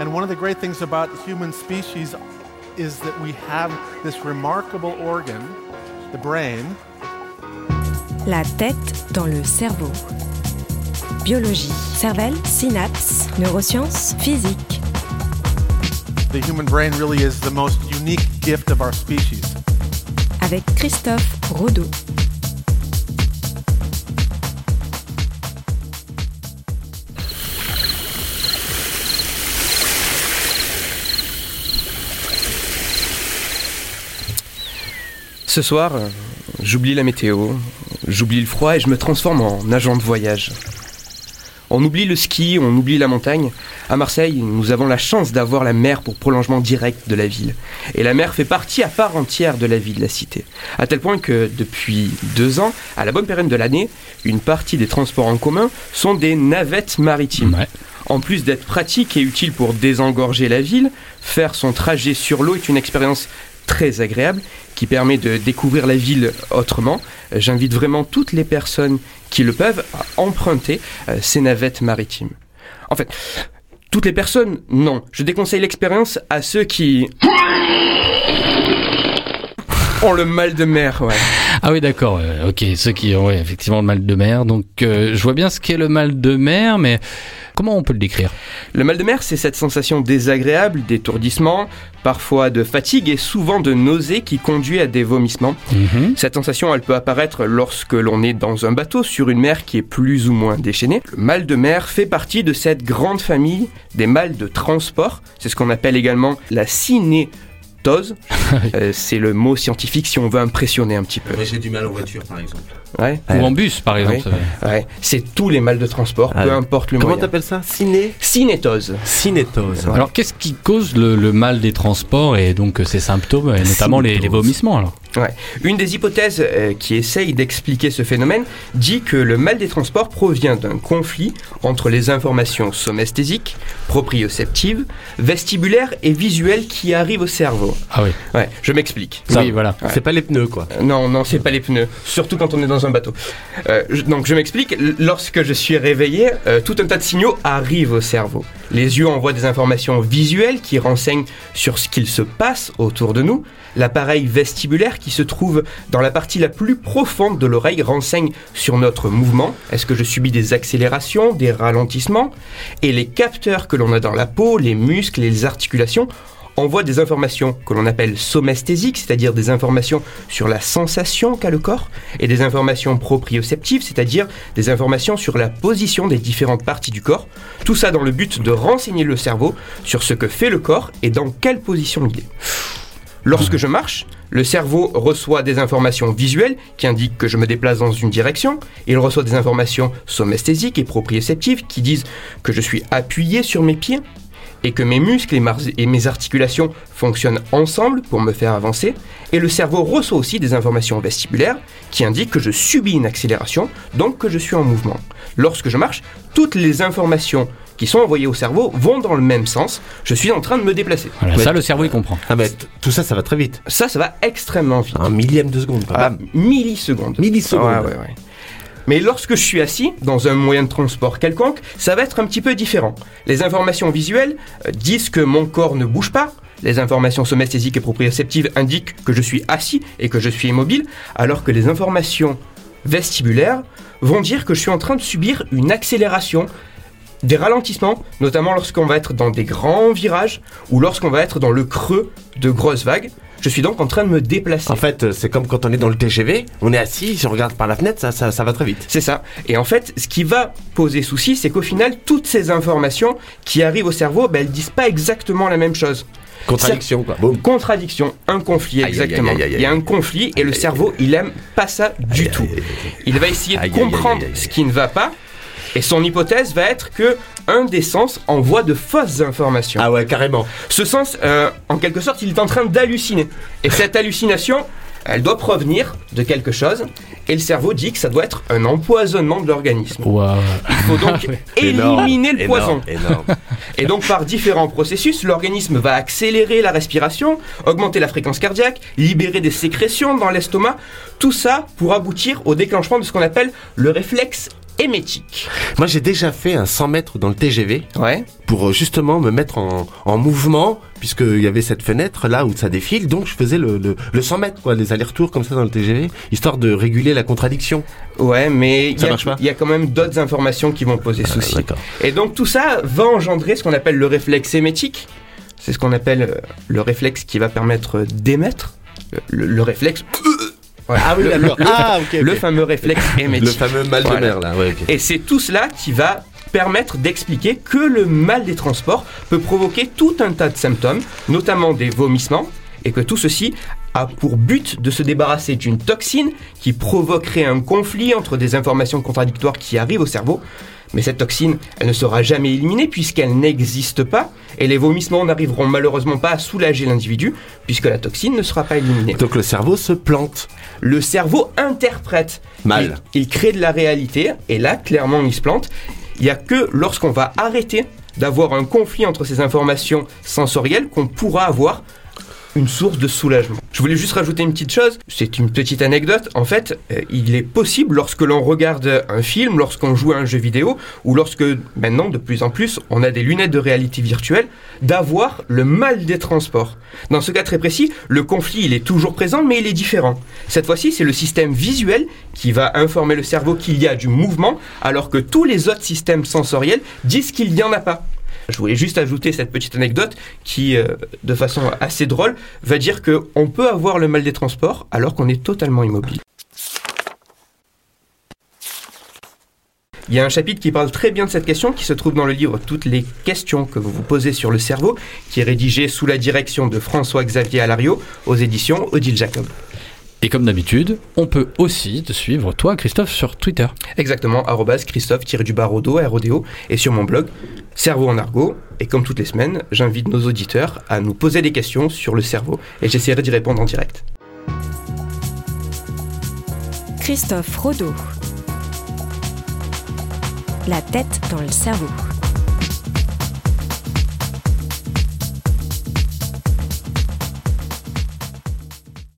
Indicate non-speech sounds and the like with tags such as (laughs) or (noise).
And one of the great things about the human species is that we have this remarkable organ, the brain. La tête dans le cerveau. Biologie, cervelle, synapses, neurosciences, physique. The human brain really is the most unique gift of our species. Avec Christophe Rodeau. Ce soir, j'oublie la météo, j'oublie le froid et je me transforme en agent de voyage. On oublie le ski, on oublie la montagne. À Marseille, nous avons la chance d'avoir la mer pour prolongement direct de la ville. Et la mer fait partie à part entière de la vie de la cité. À tel point que depuis deux ans, à la bonne période de l'année, une partie des transports en commun sont des navettes maritimes. Ouais. En plus d'être pratique et utile pour désengorger la ville, faire son trajet sur l'eau est une expérience très agréable qui permet de découvrir la ville autrement. Euh, J'invite vraiment toutes les personnes qui le peuvent à emprunter euh, ces navettes maritimes. En fait, toutes les personnes, non. Je déconseille l'expérience à ceux qui ont le mal de mer, ouais. Ah oui, d'accord. euh, ok, ceux qui ont ouais, effectivement le mal de mer. Donc, euh, je vois bien ce qu'est le mal de mer, mais comment on peut le décrire? Le mal de mer, c'est cette sensation désagréable d'étourdissement, parfois de fatigue et souvent de nausée qui conduit à des vomissements. Mhm. Cette sensation, elle peut apparaître lorsque l'on est dans un bateau sur une mer qui est plus ou moins déchaînée. Le mal de mer fait partie de cette grande famille des mâles de transport. C'est ce qu'on appelle également la cinétose. (laughs) Euh, c'est le mot scientifique si on veut impressionner un petit peu. J'ai du mal en voiture par exemple. Ouais. Ou en bus, par exemple. Ouais. C'est tous les mâles de transport, Ah peu ouais. importe le Comment moyen. t'appelles ça? Ciné? Cinétose. Cinétose. Alors, qu'est-ce qui cause le, le mal des transports et donc euh, ces symptômes, et notamment les, les vomissements alors? Ouais. Une des hypothèses euh, qui essaye d'expliquer ce phénomène dit que le mal des transports provient d'un conflit entre les informations somesthésiques, proprioceptives, vestibulaires et visuelles qui arrivent au cerveau. Ah oui. Ouais, je m'explique. oui, voilà. Ouais. C'est pas les pneus quoi. Euh, Non, non, c'est pas les pneus, surtout quand on est dans un bateau. Euh, je- donc je m'explique, lorsque je suis réveillé, euh, tout un tas de signaux arrivent au cerveau. Les yeux envoient des informations visuelles qui renseignent sur ce qu'il se passe autour de nous. L'appareil vestibulaire qui se trouve dans la partie la plus profonde de l'oreille renseigne sur notre mouvement. Est-ce que je subis des accélérations, des ralentissements? Et les capteurs que l'on a dans la peau, les muscles et les articulations envoie des informations que l'on appelle somesthésiques, c'est-à-dire des informations sur la sensation qu'a le corps, et des informations proprioceptives, c'est-à-dire des informations sur la position des différentes parties du corps. Tout ça dans le but de renseigner le cerveau sur ce que fait le corps et dans quelle position il est. Lorsque je marche, le cerveau reçoit des informations visuelles qui indiquent que je me déplace dans une direction. Il reçoit des informations somesthésiques et proprioceptives qui disent que je suis appuyé sur mes pieds et que mes muscles et, mes articulations fonctionnent ensemble pour me faire avancer. Et le cerveau reçoit aussi des informations vestibulaires qui indiquent que je subis une accélération, donc que je suis en mouvement. Lorsque je marche, toutes les informations qui sont envoyées au cerveau vont dans le même sens. Je suis en train de me déplacer. Voilà, Ouais. Ça, le cerveau, il comprend. Ah t- tout ça ça va très vite. Ça, ça va extrêmement vite. Un millième de seconde. Ah, bam. millisecondes. Millisecondes. Ouais, ouais, ouais. Mais lorsque je suis assis dans un moyen de transport quelconque, ça va être un petit peu différent. Les informations visuelles euh, disent que mon corps ne bouge pas. Les informations somesthésiques et proprioceptives indiquent que je suis assis et que je suis immobile, alors que les informations vestibulaires vont dire que je suis en train de subir une accélération, des ralentissements, notamment lorsqu'on va être dans des grands virages ou lorsqu'on va être dans le creux de grosses vagues. Je suis donc en train de me déplacer. En fait, euh, c'est comme quand on est dans le TGV, on est assis, si on regarde par la fenêtre, ça, ça, ça va très vite. C'est ça. Et en fait, ce qui va poser souci, c'est qu'au final, toutes ces informations qui arrivent au cerveau, ben, elles disent pas exactement la même chose. Contradiction quoi. Contradiction, un conflit, exactement. aïe, aïe, aïe, Il y a un conflit et le cerveau, il aime pas ça du tout. Il va essayer de comprendre ce qui ne va pas. Et son hypothèse va être que un des sens envoie de fausses informations. Ah ouais, carrément. Ce sens, euh, en quelque sorte, il est en train d'halluciner. Et cette hallucination, elle doit provenir de quelque chose. Et le cerveau dit que ça doit être un empoisonnement de l'organisme. Waouh. Il faut donc (laughs) éliminer le poison. Énorme, énorme. (laughs) Et donc par différents processus, l'organisme va accélérer la respiration, augmenter la fréquence cardiaque, libérer des sécrétions dans l'estomac, tout ça pour aboutir au déclenchement de ce qu'on appelle le réflexe émétique. Moi, j'ai déjà fait un 100 mètres dans le TGV Ouais. pour euh, justement me mettre en, en mouvement, puisqu'il y avait cette fenêtre là où ça défile. Donc, je faisais le, le, le 100 mètres, quoi, les allers-retours comme ça dans le TGV, histoire de réguler la contradiction. Ouais, mais il y, a- y quand même d'autres informations qui vont poser souci. D'accord. Et donc tout ça va engendrer ce qu'on appelle le réflexe émétique. C'est ce qu'on appelle euh, le réflexe qui va permettre d'émettre. Le, le réflexe. Ah oui, Le- Ah, ok, ok. Le fameux réflexe émétique. Le fameux mal de Voilà. mer là. Ouais. Et c'est tout cela qui va permettre d'expliquer que le mal des transports peut provoquer tout un tas de symptômes, notamment des vomissements, et que tout ceci a pour but de se débarrasser d'une toxine qui provoquerait un conflit entre des informations contradictoires qui arrivent au cerveau. Mais cette toxine, elle ne sera jamais éliminée puisqu'elle n'existe pas, et les vomissements n'arriveront malheureusement pas à soulager l'individu puisque la toxine ne sera pas éliminée. Donc, le cerveau se plante. Le cerveau interprète Mal. il, il crée de la réalité, et là, clairement, il se plante. Il n'y a que lorsqu'on va arrêter d'avoir un conflit entre ces informations sensorielles qu'on pourra avoir une source de soulagement. Je voulais juste rajouter une petite chose, c'est une petite anecdote. En fait, euh, il est possible lorsque l'on regarde un film, lorsqu'on joue à un jeu vidéo, ou lorsque maintenant, de plus en plus, on a des lunettes de réalité virtuelle, d'avoir le mal des transports. Dans ce cas très précis, le conflit, il est toujours présent, mais il est différent. Cette fois-ci, c'est le système visuel qui va informer le cerveau qu'il y a du mouvement, alors que tous les autres systèmes sensoriels disent qu'il n'y en a pas. Je voulais juste ajouter cette petite anecdote qui, euh, de façon assez drôle, va dire que on peut avoir le mal des transports alors qu'on est totalement immobile. Il y a un chapitre qui parle très bien de cette question qui se trouve dans le livre Toutes les questions que vous vous posez sur le cerveau, qui est rédigé sous la direction de François-Xavier Alario aux éditions Odile Jacob. Et comme d'habitude, on peut aussi te suivre, toi, Christophe, sur Twitter. Exactement, arrobase Christophe-du-Barodo, RODO, et sur mon blog Cerveau en argot. Et comme toutes les semaines, j'invite nos auditeurs à nous poser des questions sur le cerveau et j'essaierai d'y répondre en direct. Christophe Rodeau. La tête dans le cerveau.